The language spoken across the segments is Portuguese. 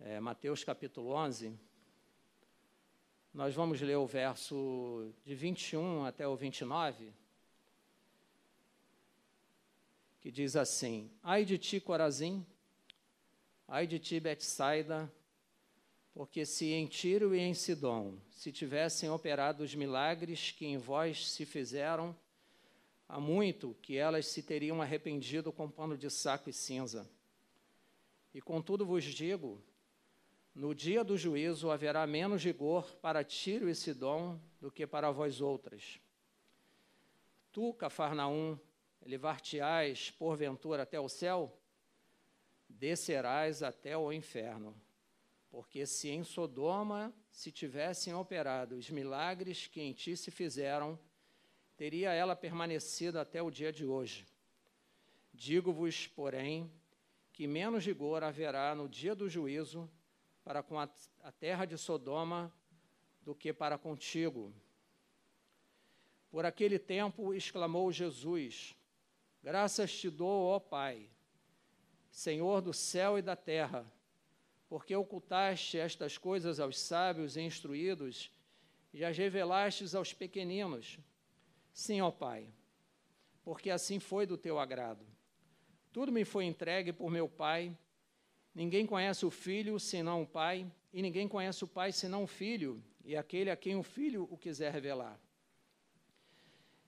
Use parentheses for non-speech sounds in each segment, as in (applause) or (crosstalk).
é, Mateus capítulo 11, nós vamos ler o verso de 21 até o 29, que diz assim: Ai de ti, Corazim, ai de ti, Betsaida, porque se em Tiro e em Sidom se tivessem operado os milagres que em vós se fizeram, há muito que elas se teriam arrependido com pano de saco e cinza. E contudo vos digo: no dia do juízo haverá menos rigor para Tiro e Sidom do que para vós outras. Tu, Cafarnaum, levar-te-ás porventura até o céu? Descerás até o inferno. Porque se em Sodoma se tivessem operado os milagres que em ti se fizeram, teria ela permanecido até o dia de hoje. Digo-vos, porém, que menos rigor haverá no dia do juízo para com a, terra de Sodoma do que para contigo. Por aquele tempo exclamou Jesus: Graças te dou, ó Pai, Senhor do céu e da terra, porque ocultaste estas coisas aos sábios e instruídos e as revelastes aos pequeninos. Sim, ó Pai, porque assim foi do teu agrado. Tudo me foi entregue por meu Pai. Ninguém conhece o Filho senão o Pai, e ninguém conhece o Pai senão o Filho, e aquele a quem o Filho o quiser revelar.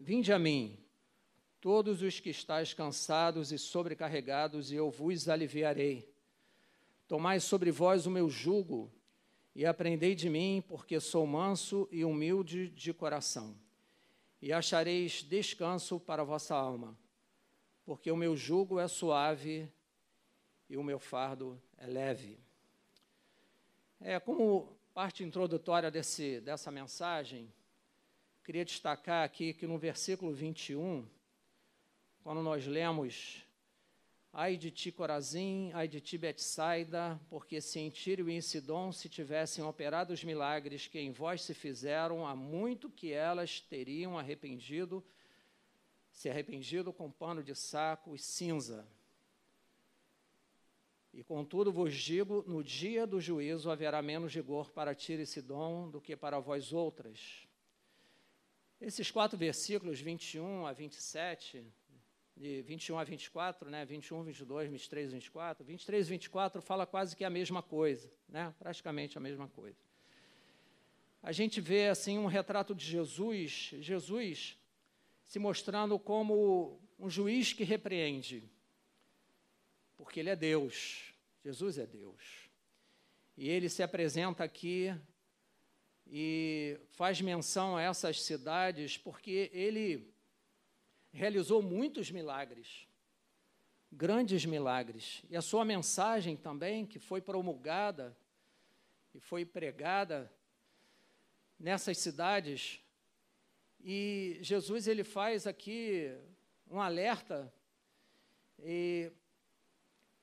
Vinde a mim, todos os que estáis cansados e sobrecarregados, e eu vos aliviarei. Tomai sobre vós o meu jugo, e aprendei de mim, porque sou manso e humilde de coração, e achareis descanso para a vossa alma porque o meu jugo é suave e o meu fardo é leve. É, como parte introdutória desse, dessa mensagem, queria destacar aqui que no versículo 21, quando nós lemos Ai de ti, Corazim, ai de ti, Betsaida, porque se em Tiro e em Sidom se tivessem operado os milagres que em vós se fizeram, há muito que elas teriam arrependido se arrependido com pano de saco e cinza. E contudo vos digo: no dia do juízo haverá menos rigor para Tiro e Sidom do que para vós outras. Esses quatro versículos, 21 a 27, de 21 a 24, né, 21, 22, 23, 24, 23 e 24 fala quase que a mesma coisa, né, praticamente a mesma coisa. A gente vê assim um retrato de Jesus, Jesus se mostrando como um juiz que repreende, porque ele é Deus, Jesus é Deus. E ele se apresenta aqui e faz menção a essas cidades porque ele realizou muitos milagres, grandes milagres. E a sua mensagem também, que foi promulgada e foi pregada nessas cidades, e Jesus ele faz aqui um alerta e,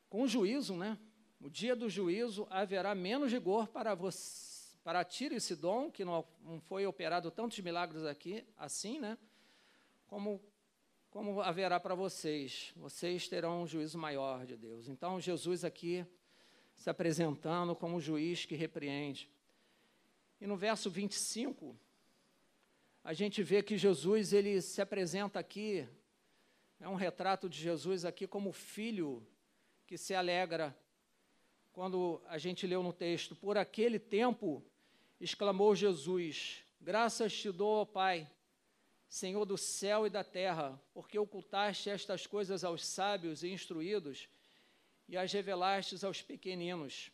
com juízo, né? O dia do juízo haverá menos rigor para você, para Tiro e que não, não foi operado tantos milagres aqui, assim, né? Como como haverá para vocês. Vocês terão um juízo maior de Deus. Então, Jesus aqui se apresentando como juiz que repreende. E no verso 25, a gente vê que Jesus ele se apresenta aqui, é um retrato de Jesus aqui como filho que se alegra. Quando a gente leu no texto, por aquele tempo, exclamou Jesus: Graças te dou, ó Pai, Senhor do céu e da terra, porque ocultaste estas coisas aos sábios e instruídos e as revelastes aos pequeninos.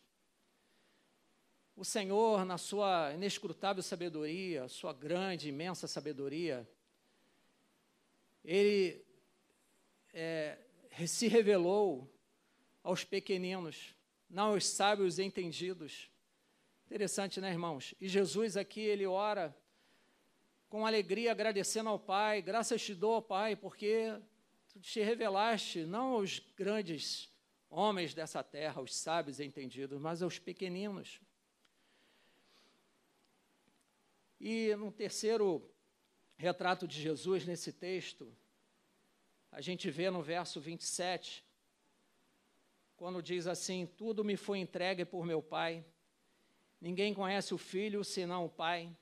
O Senhor, na sua inescrutável sabedoria, sua grande, imensa sabedoria, Ele é, se revelou aos pequeninos, não aos sábios entendidos. Interessante, né, irmãos? E Jesus aqui, ele ora com alegria, agradecendo ao Pai, graças te dou, Pai, porque tu te revelaste não aos grandes homens dessa terra, aos sábios entendidos, mas aos pequeninos. E no terceiro retrato de Jesus nesse texto, a gente vê no verso 27, quando diz assim: Tudo me foi entregue por meu Pai. Ninguém conhece o Filho senão o Pai,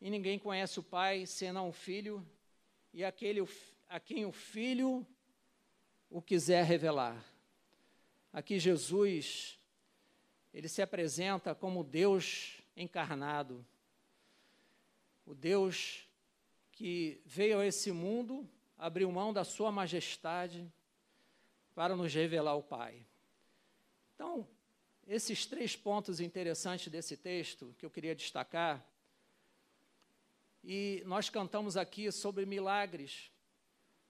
e ninguém conhece o Pai senão o Filho, e aquele a quem o Filho o quiser revelar. Aqui Jesus, ele se apresenta como Deus encarnado, o Deus que veio a esse mundo, abriu mão da sua majestade para nos revelar o Pai. Então, esses três pontos interessantes desse texto que eu queria destacar, e nós cantamos aqui sobre milagres,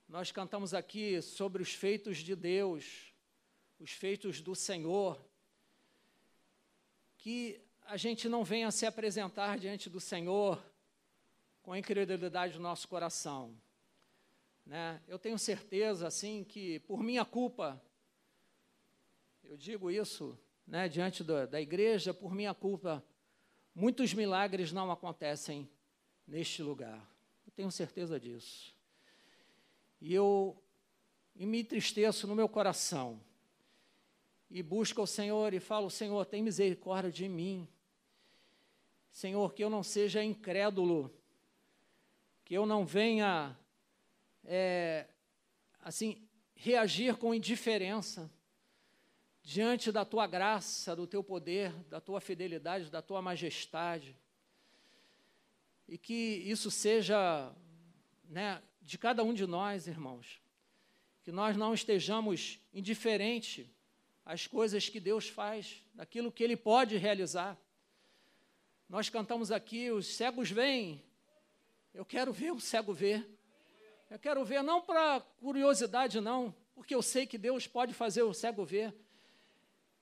nós cantamos aqui sobre os feitos de Deus, os feitos do Senhor, que a gente não venha se apresentar diante do Senhor com a incredulidade do nosso coração. Né? Eu tenho certeza, assim, que por minha culpa, eu digo isso né, diante da, da igreja, por minha culpa, muitos milagres não acontecem neste lugar. Eu tenho certeza disso. E eu e me entristeço no meu coração e busco o Senhor e falo: Senhor, tem misericórdia de mim. Senhor, que eu não seja incrédulo, que eu não venha é, assim, reagir com indiferença diante da tua graça, do teu poder, da tua fidelidade, da tua majestade. E que isso seja né, de cada um de nós, irmãos. Que nós não estejamos indiferentes às coisas que Deus faz, daquilo que Ele pode realizar. Nós cantamos aqui: os cegos vêm, eu quero ver o cego ver. Eu quero ver não para curiosidade, não, porque eu sei que Deus pode fazer o cego ver.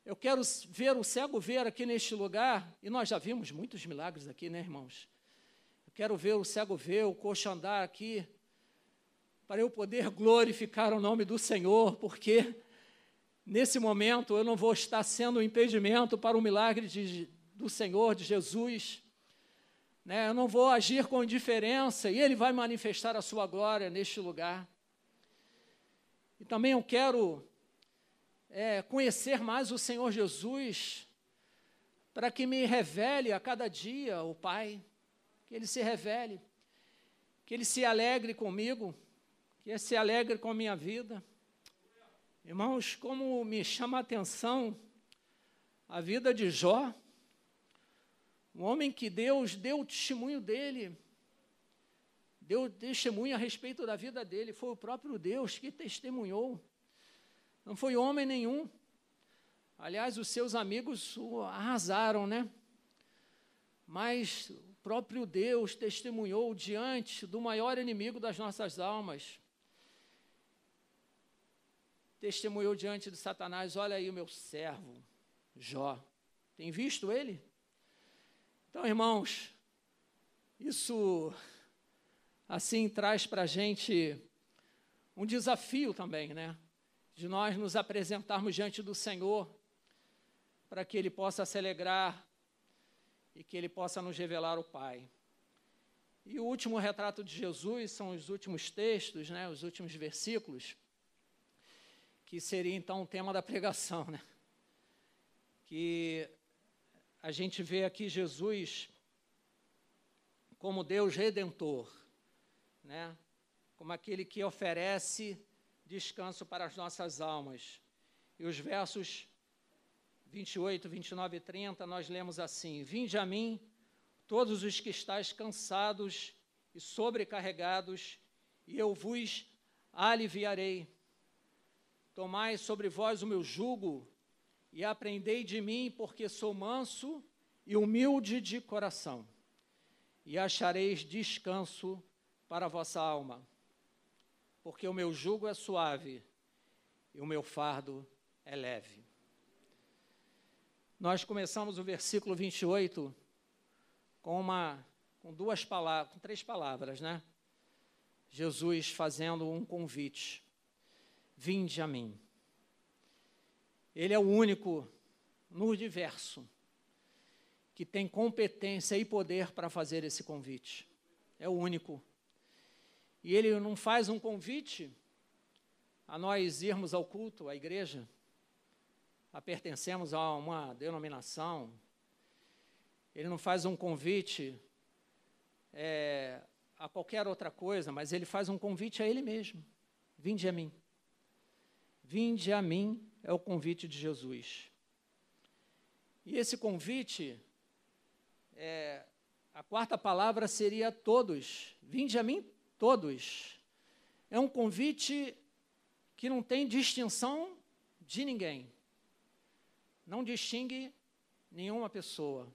Eu quero ver o cego ver aqui neste lugar, e nós já vimos muitos milagres aqui, né, irmãos? Eu quero ver o cego ver, o coxo andar aqui, para eu poder glorificar o nome do Senhor, porque nesse momento eu não vou estar sendo um impedimento para o milagre de, do Senhor, de Jesus. Né? Eu não vou agir com indiferença e Ele vai manifestar a sua glória neste lugar. E também eu quero é, conhecer mais o Senhor Jesus, para que me revele a cada dia o Pai, que Ele se revele, que Ele se alegre comigo, que Ele se alegre com a minha vida. Irmãos, como me chama a atenção a vida de Jó, um homem que Deus deu o testemunho dele, deu testemunho a respeito da vida dele, foi o próprio Deus que testemunhou, não foi homem nenhum. Aliás, os seus amigos o arrasaram, né? Mas o próprio Deus testemunhou diante do maior inimigo das nossas almas. Testemunhou diante de Satanás: olha aí o meu servo, Jó. Tem visto ele? Então, irmãos, isso assim traz para a gente um desafio também, né? De nós nos apresentarmos diante do Senhor para que Ele possa se alegrar e que Ele possa nos revelar o Pai. E o último retrato de Jesus são os últimos textos, né? Os últimos versículos, que seria então o tema da pregação, né? Que a gente vê aqui Jesus como Deus redentor, né? como aquele que oferece descanso para as nossas almas. E os versos 28, 29 e 30, nós lemos assim: Vinde a mim, todos os que estáis cansados e sobrecarregados, e eu vos aliviarei. Tomai sobre vós o meu jugo e aprendei de mim, porque sou manso e humilde de coração, e achareis descanso para a vossa alma, porque o meu jugo é suave e o meu fardo é leve. Nós começamos o versículo 28 com uma com duas palavras, com três palavras, né? Jesus fazendo um convite. Vinde a mim. Ele é o único no universo que tem competência e poder para fazer esse convite. É o único. E ele não faz um convite a nós irmos ao culto, à igreja. a pertencemos a uma denominação, ele não faz um convite é, a qualquer outra coisa, mas ele faz um convite a ele mesmo. Vinde a mim. Vinde a mim é o convite de Jesus. E esse convite, é, a quarta palavra seria todos. Vinde a mim todos. É um convite que não tem distinção de ninguém. Não distingue nenhuma pessoa.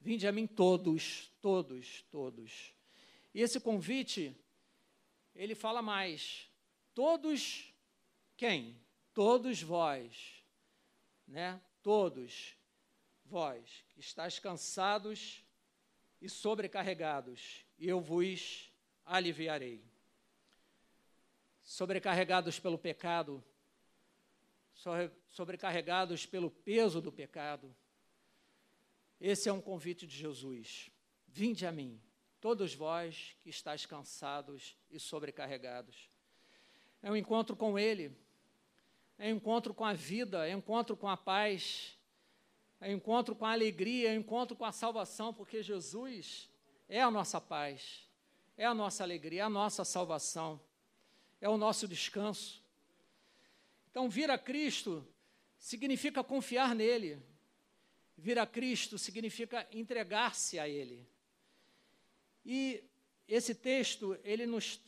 Vinde a mim todos, todos, todos. E esse convite, ele fala mais. Todos quem? Todos vós, né? Todos vós que estáis cansados e sobrecarregados, e eu vos aliviarei. Sobrecarregados pelo pecado, sobrecarregados pelo peso do pecado. Esse é um convite de Jesus. Vinde a mim, todos vós que estáis cansados e sobrecarregados. É um encontro com Ele, é encontro com a vida, é encontro com a paz, é encontro com a alegria, é encontro com a salvação, porque Jesus é a nossa paz, é a nossa alegria, é a nossa salvação, é o nosso descanso. Então, vir a Cristo significa confiar nele, vir a Cristo significa entregar-se a Ele. E esse texto, ele nos,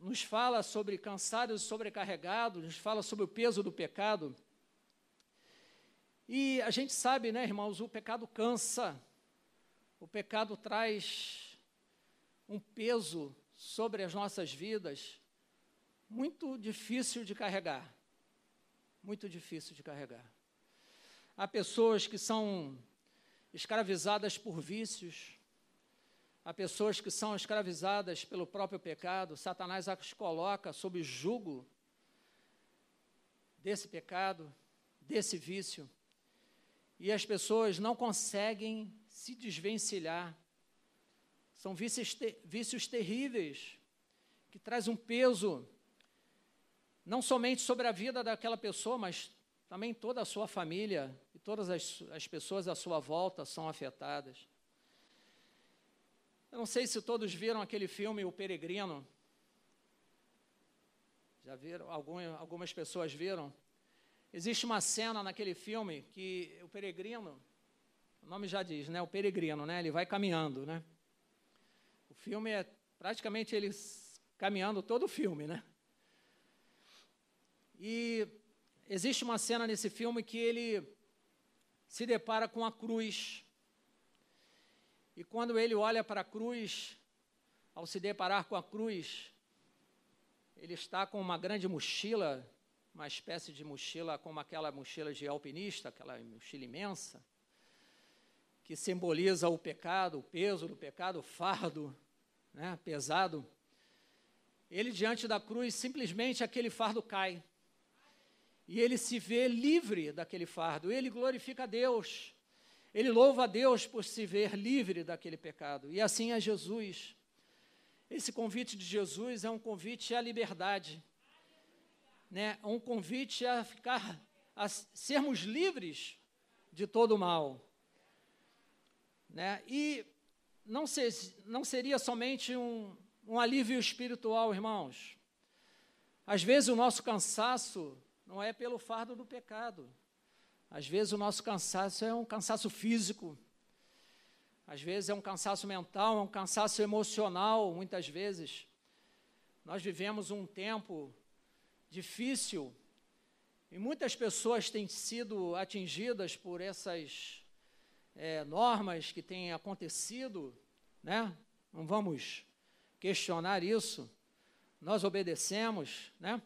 nos fala sobre cansados e sobrecarregados, nos fala sobre o peso do pecado. E a gente sabe, né, irmãos, o pecado cansa, o pecado traz um peso sobre as nossas vidas muito difícil de carregar. Muito difícil de carregar. Há pessoas que são escravizadas por vícios, Há pessoas que são escravizadas pelo próprio pecado, Satanás as coloca sob jugo desse pecado, desse vício, e as pessoas não conseguem se desvencilhar. São vícios, te vícios terríveis, que traz um peso, não somente sobre a vida daquela pessoa, mas também toda a sua família e todas as, as pessoas à sua volta são afetadas. Eu não sei se todos viram aquele filme O Peregrino. Já viram? Algum, algumas pessoas viram. Existe uma cena naquele filme que o peregrino, o nome já diz, né? O peregrino, né? Ele vai caminhando, né? O filme é praticamente ele caminhando todo o filme, né? E existe uma cena nesse filme que ele se depara com a cruz e quando ele olha para a cruz, ao se deparar com a cruz, ele está com uma grande mochila, uma espécie de mochila como aquela mochila de alpinista, aquela mochila imensa, que simboliza o pecado, o peso do pecado, o fardo né, pesado. Ele, diante da cruz, simplesmente aquele fardo cai. E ele se vê livre daquele fardo. Ele glorifica a Deus. Ele louva a Deus por se ver livre daquele pecado. E assim é Jesus. Esse convite de Jesus é um convite à liberdade, né? Um convite a ficar, a sermos livres de todo o mal, né? E não, ser, não seria somente um, um alívio espiritual, irmãos. Às vezes o nosso cansaço não é pelo fardo do pecado, às vezes o nosso cansaço é um cansaço físico, às vezes é um cansaço mental, é um cansaço emocional, muitas vezes. Nós vivemos um tempo difícil e muitas pessoas têm sido atingidas por essas é, normas que têm acontecido, né? Não vamos questionar isso. Nós obedecemos, né?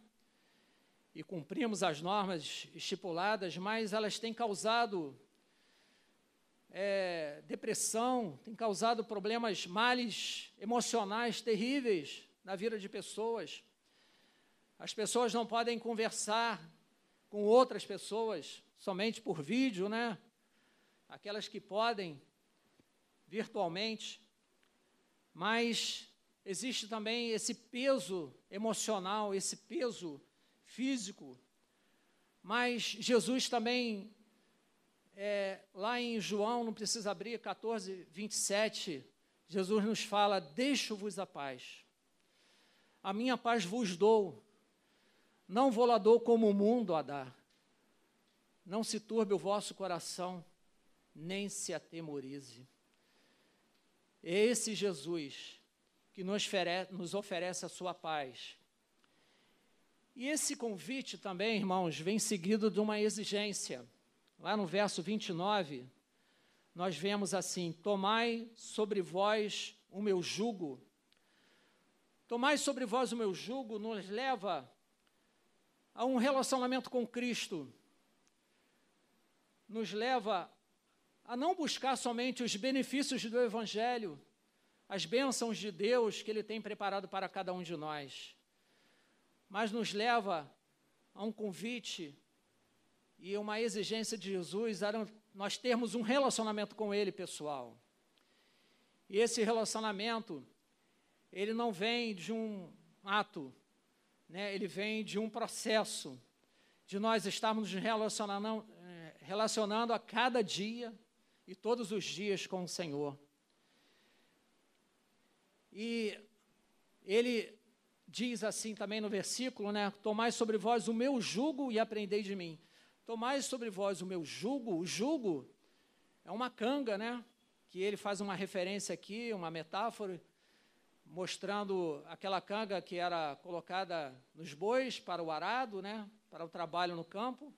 E cumprimos as normas estipuladas, mas elas têm causado é, depressão, têm causado problemas, males emocionais terríveis na vida de pessoas. As pessoas não podem conversar com outras pessoas somente por vídeo, né? Aquelas que podem virtualmente, mas existe também esse peso emocional, esse peso físico Mas Jesus também, é, lá em João, não precisa abrir, 14, 27, Jesus nos fala: Deixo-vos a paz. A minha paz vos dou. Não vou lá dou como o mundo a dar. Não se turbe o vosso coração, nem se atemorize. Esse Jesus que nos oferece, nos oferece a sua paz. E esse convite também, irmãos, vem seguido de uma exigência. Lá no verso 29, nós vemos assim: Tomai sobre vós o meu jugo. Tomai sobre vós o meu jugo nos leva a um relacionamento com Cristo, nos leva a não buscar somente os benefícios do Evangelho, as bênçãos de Deus que Ele tem preparado para cada um de nós, mas nos leva a um convite e uma exigência de Jesus a nós termos um relacionamento com Ele pessoal. E esse relacionamento, ele não vem de um ato, né? ele vem de um processo, de nós estarmos nos relacionando, relacionando a cada dia e todos os dias com o Senhor. E ele diz assim também no versículo, né? Tomai sobre vós o meu jugo e aprendei de mim. Tomai sobre vós o meu jugo. O jugo é uma canga, né? Que ele faz uma referência aqui, uma metáfora, mostrando aquela canga que era colocada nos bois para o arado, né? Para o trabalho no campo.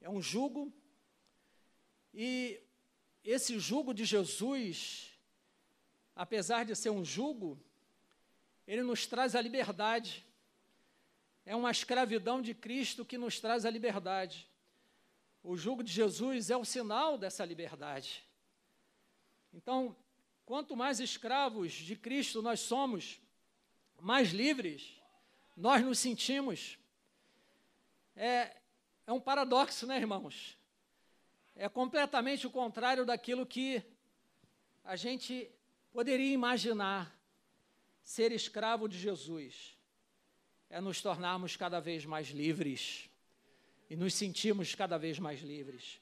É um jugo. E esse jugo de Jesus, apesar de ser um jugo, ele nos traz a liberdade. É uma escravidão de Cristo que nos traz a liberdade. O jugo de Jesus é o sinal dessa liberdade. Então, quanto mais escravos de Cristo nós somos, mais livres nós nos sentimos. É, é um paradoxo, né, irmãos? É completamente o contrário daquilo que a gente poderia imaginar ser escravo de Jesus. É nos tornarmos cada vez mais livres e nos sentirmos cada vez mais livres.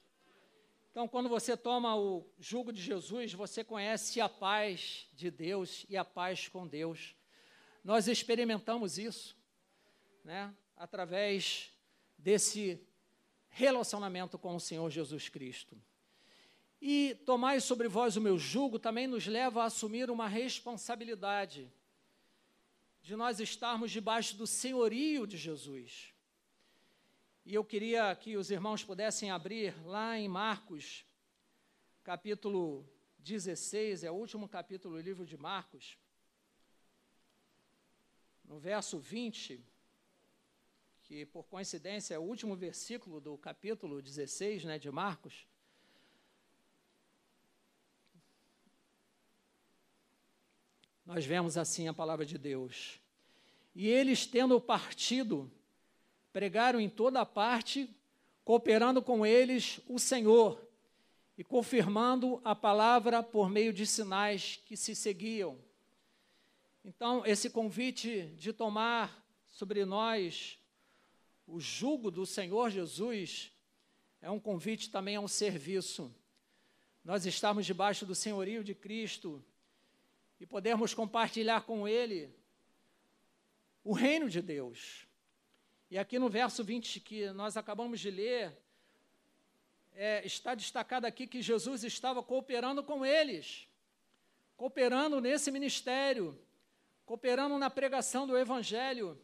Então, quando você toma o jugo de Jesus, você conhece a paz de Deus e a paz com Deus. Nós experimentamos isso, né, através desse relacionamento com o Senhor Jesus Cristo. E tomai sobre vós o meu jugo também nos leva a assumir uma responsabilidade de nós estarmos debaixo do senhorio de Jesus. E eu queria que os irmãos pudessem abrir lá em Marcos, capítulo 16, é o último capítulo do livro de Marcos, no verso 20 que por coincidência é o último versículo do capítulo 16 né, de Marcos. Nós vemos assim a palavra de Deus. E eles, tendo partido, pregaram em toda parte, cooperando com eles o Senhor e confirmando a palavra por meio de sinais que se seguiam. Então, esse convite de tomar sobre nós o jugo do Senhor Jesus é um convite também a um serviço. Nós estamos debaixo do senhorio de Cristo e podemos compartilhar com Ele o reino de Deus. E aqui no verso 20 que nós acabamos de ler, é, está destacado aqui que Jesus estava cooperando com eles, cooperando nesse ministério, cooperando na pregação do Evangelho.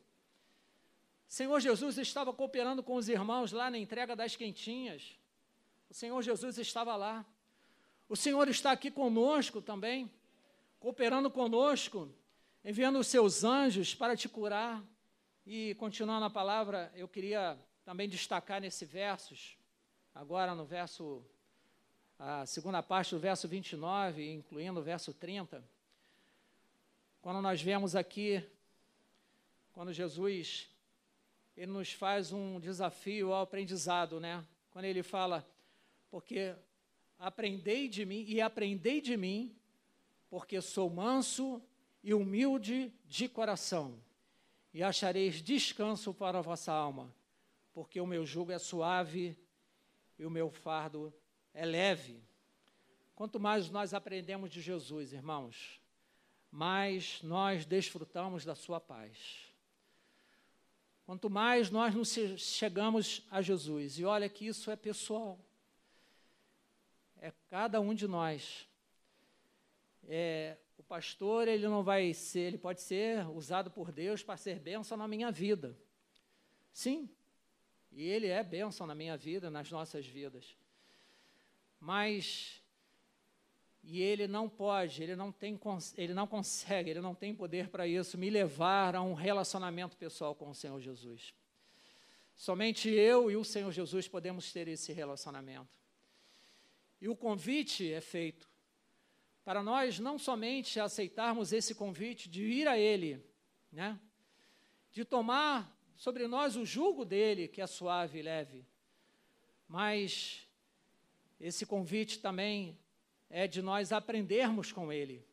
Senhor Jesus estava cooperando com os irmãos lá na entrega das quentinhas. O Senhor Jesus estava lá. O Senhor está aqui conosco também, cooperando conosco, enviando os seus anjos para te curar. E continuando a palavra, eu queria também destacar nesse versos, agora no verso, a segunda parte do verso 29, incluindo o verso 30, quando nós vemos aqui, quando Jesus ele nos faz um desafio ao aprendizado, né? Quando ele fala, porque aprendei de mim e aprendei de mim, porque sou manso e humilde de coração, e achareis descanso para a vossa alma, porque o meu jugo é suave e o meu fardo é leve. Quanto mais nós aprendemos de Jesus, irmãos, mais nós desfrutamos da sua paz. Quanto mais nós nos chegamos a Jesus, e olha que isso é pessoal, é cada um de nós. É, o pastor, ele não vai ser, ele pode ser usado por Deus para ser bênção na minha vida. Sim, e ele é bênção na minha vida, nas nossas vidas. Mas e ele não pode, ele não tem, ele não consegue, ele não tem poder para isso, me levar a um relacionamento pessoal com o Senhor Jesus. Somente eu e o Senhor Jesus podemos ter esse relacionamento. E o convite é feito para nós não somente aceitarmos esse convite de ir a Ele, né? de tomar sobre nós o jugo dele, que é suave e leve, mas esse convite também é de nós aprendermos com Ele.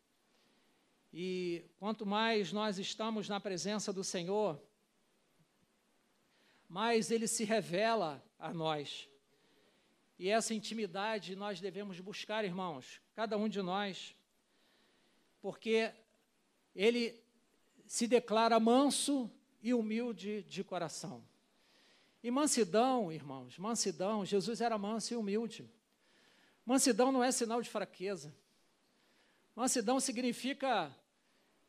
E quanto mais nós estamos na presença do Senhor, mais Ele se revela a nós. E essa intimidade nós devemos buscar, irmãos, cada um de nós, porque Ele se declara manso e humilde de coração. E mansidão, irmãos, mansidão, Jesus era manso e humilde. Mansidão não é sinal de fraqueza. Mansidão significa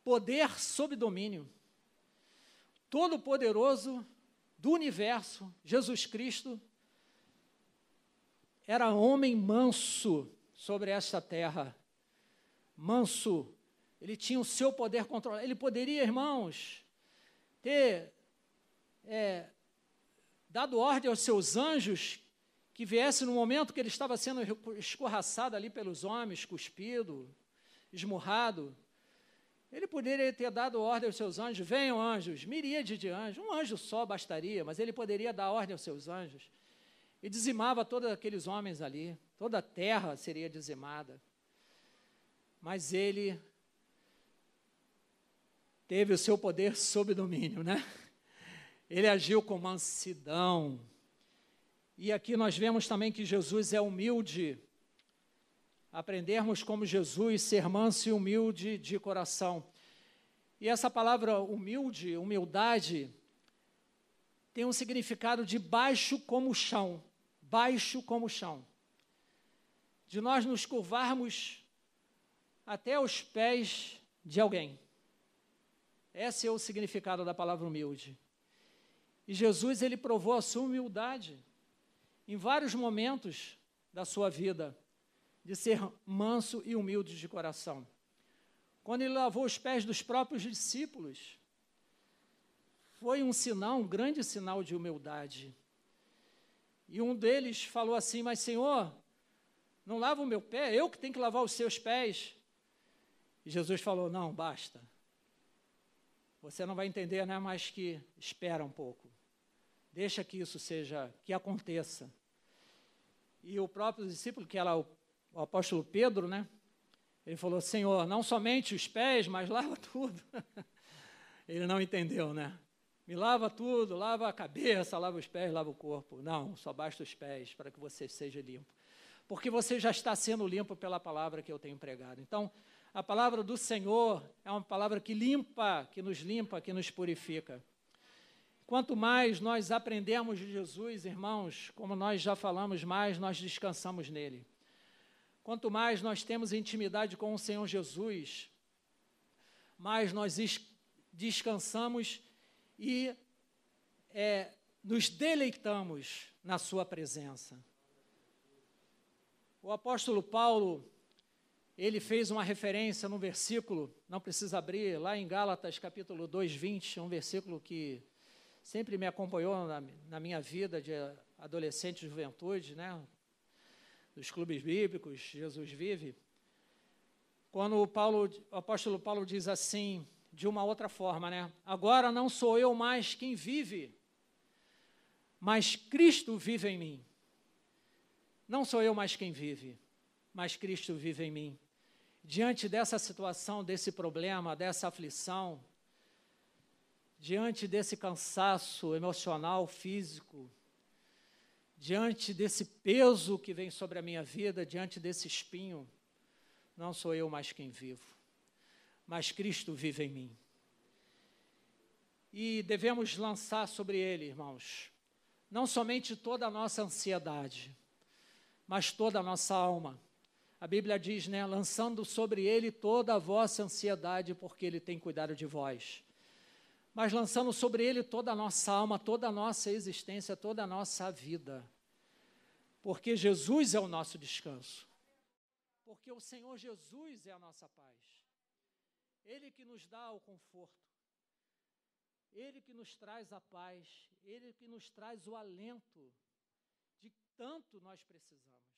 poder sob domínio. Todo-Poderoso do universo, Jesus Cristo, era homem manso sobre esta terra. Manso. Ele tinha o seu poder controlado. Ele poderia, irmãos, ter é, dado ordem aos seus anjos que viesse no momento que ele estava sendo escorraçado ali pelos homens, cuspido, esmurrado, ele poderia ter dado ordem aos seus anjos, venham anjos, miríade de anjos, um anjo só bastaria, mas ele poderia dar ordem aos seus anjos. E dizimava todos aqueles homens ali, toda a terra seria dizimada. Mas ele teve o seu poder sob domínio, né? Ele agiu com mansidão, e aqui nós vemos também que Jesus é humilde. Aprendermos como Jesus, ser manso e humilde de coração. E essa palavra humilde, humildade, tem um significado de baixo como o chão. Baixo como o chão. De nós nos curvarmos até os pés de alguém. Esse é o significado da palavra humilde. E Jesus, ele provou a sua humildade em vários momentos da sua vida, de ser manso e humilde de coração. Quando ele lavou os pés dos próprios discípulos, foi um sinal, um grande sinal de humildade. E um deles falou assim: Mas, Senhor, não lava o meu pé, eu que tenho que lavar os seus pés. E Jesus falou: Não, basta. Você não vai entender, né? Mas que espera um pouco. Deixa que isso seja, que aconteça. E o próprio discípulo, que era o, o apóstolo Pedro, né? Ele falou: Senhor, não somente os pés, mas lava (laughs) tudo. Ele não entendeu, né? Me lava tudo, lava a cabeça, lava os pés, lava o corpo. Não, só basta os pés para que você seja limpo. Porque você já está sendo limpo pela palavra que eu tenho pregado. Então, a palavra do Senhor é uma palavra que limpa, que nos limpa, que nos purifica. Quanto mais nós aprendemos de Jesus, irmãos, como nós já falamos, mais nós descansamos nele. Quanto mais nós temos intimidade com o Senhor Jesus, mais nós descansamos e é, nos deleitamos na Sua presença. O apóstolo Paulo, ele fez uma referência no versículo, não precisa abrir, lá em Gálatas capítulo 2, 20, um versículo que sempre me acompanhou na, na minha vida de adolescente e juventude, né? Dos clubes bíblicos, Jesus vive. Quando o, Paulo, o apóstolo Paulo diz assim, de uma outra forma, né? Agora não sou eu mais quem vive, mas Cristo vive em mim. Não sou eu mais quem vive, mas Cristo vive em mim. Diante dessa situação, desse problema, dessa aflição, diante desse cansaço emocional, físico, diante desse peso que vem sobre a minha vida, diante desse espinho, não sou eu mais quem vivo, mas Cristo vive em mim. E devemos lançar sobre ele, irmãos, não somente toda a nossa ansiedade, mas toda a nossa alma. A Bíblia diz, né, lançando sobre ele toda a vossa ansiedade, porque ele tem cuidado de vós. Mas lançando sobre ele toda a nossa alma, toda a nossa existência, toda a nossa vida. Porque Jesus é o nosso descanso. Porque o Senhor Jesus é a nossa paz. Ele que nos dá o conforto. Ele que nos traz a paz, Ele que nos traz o alento de tanto nós precisamos.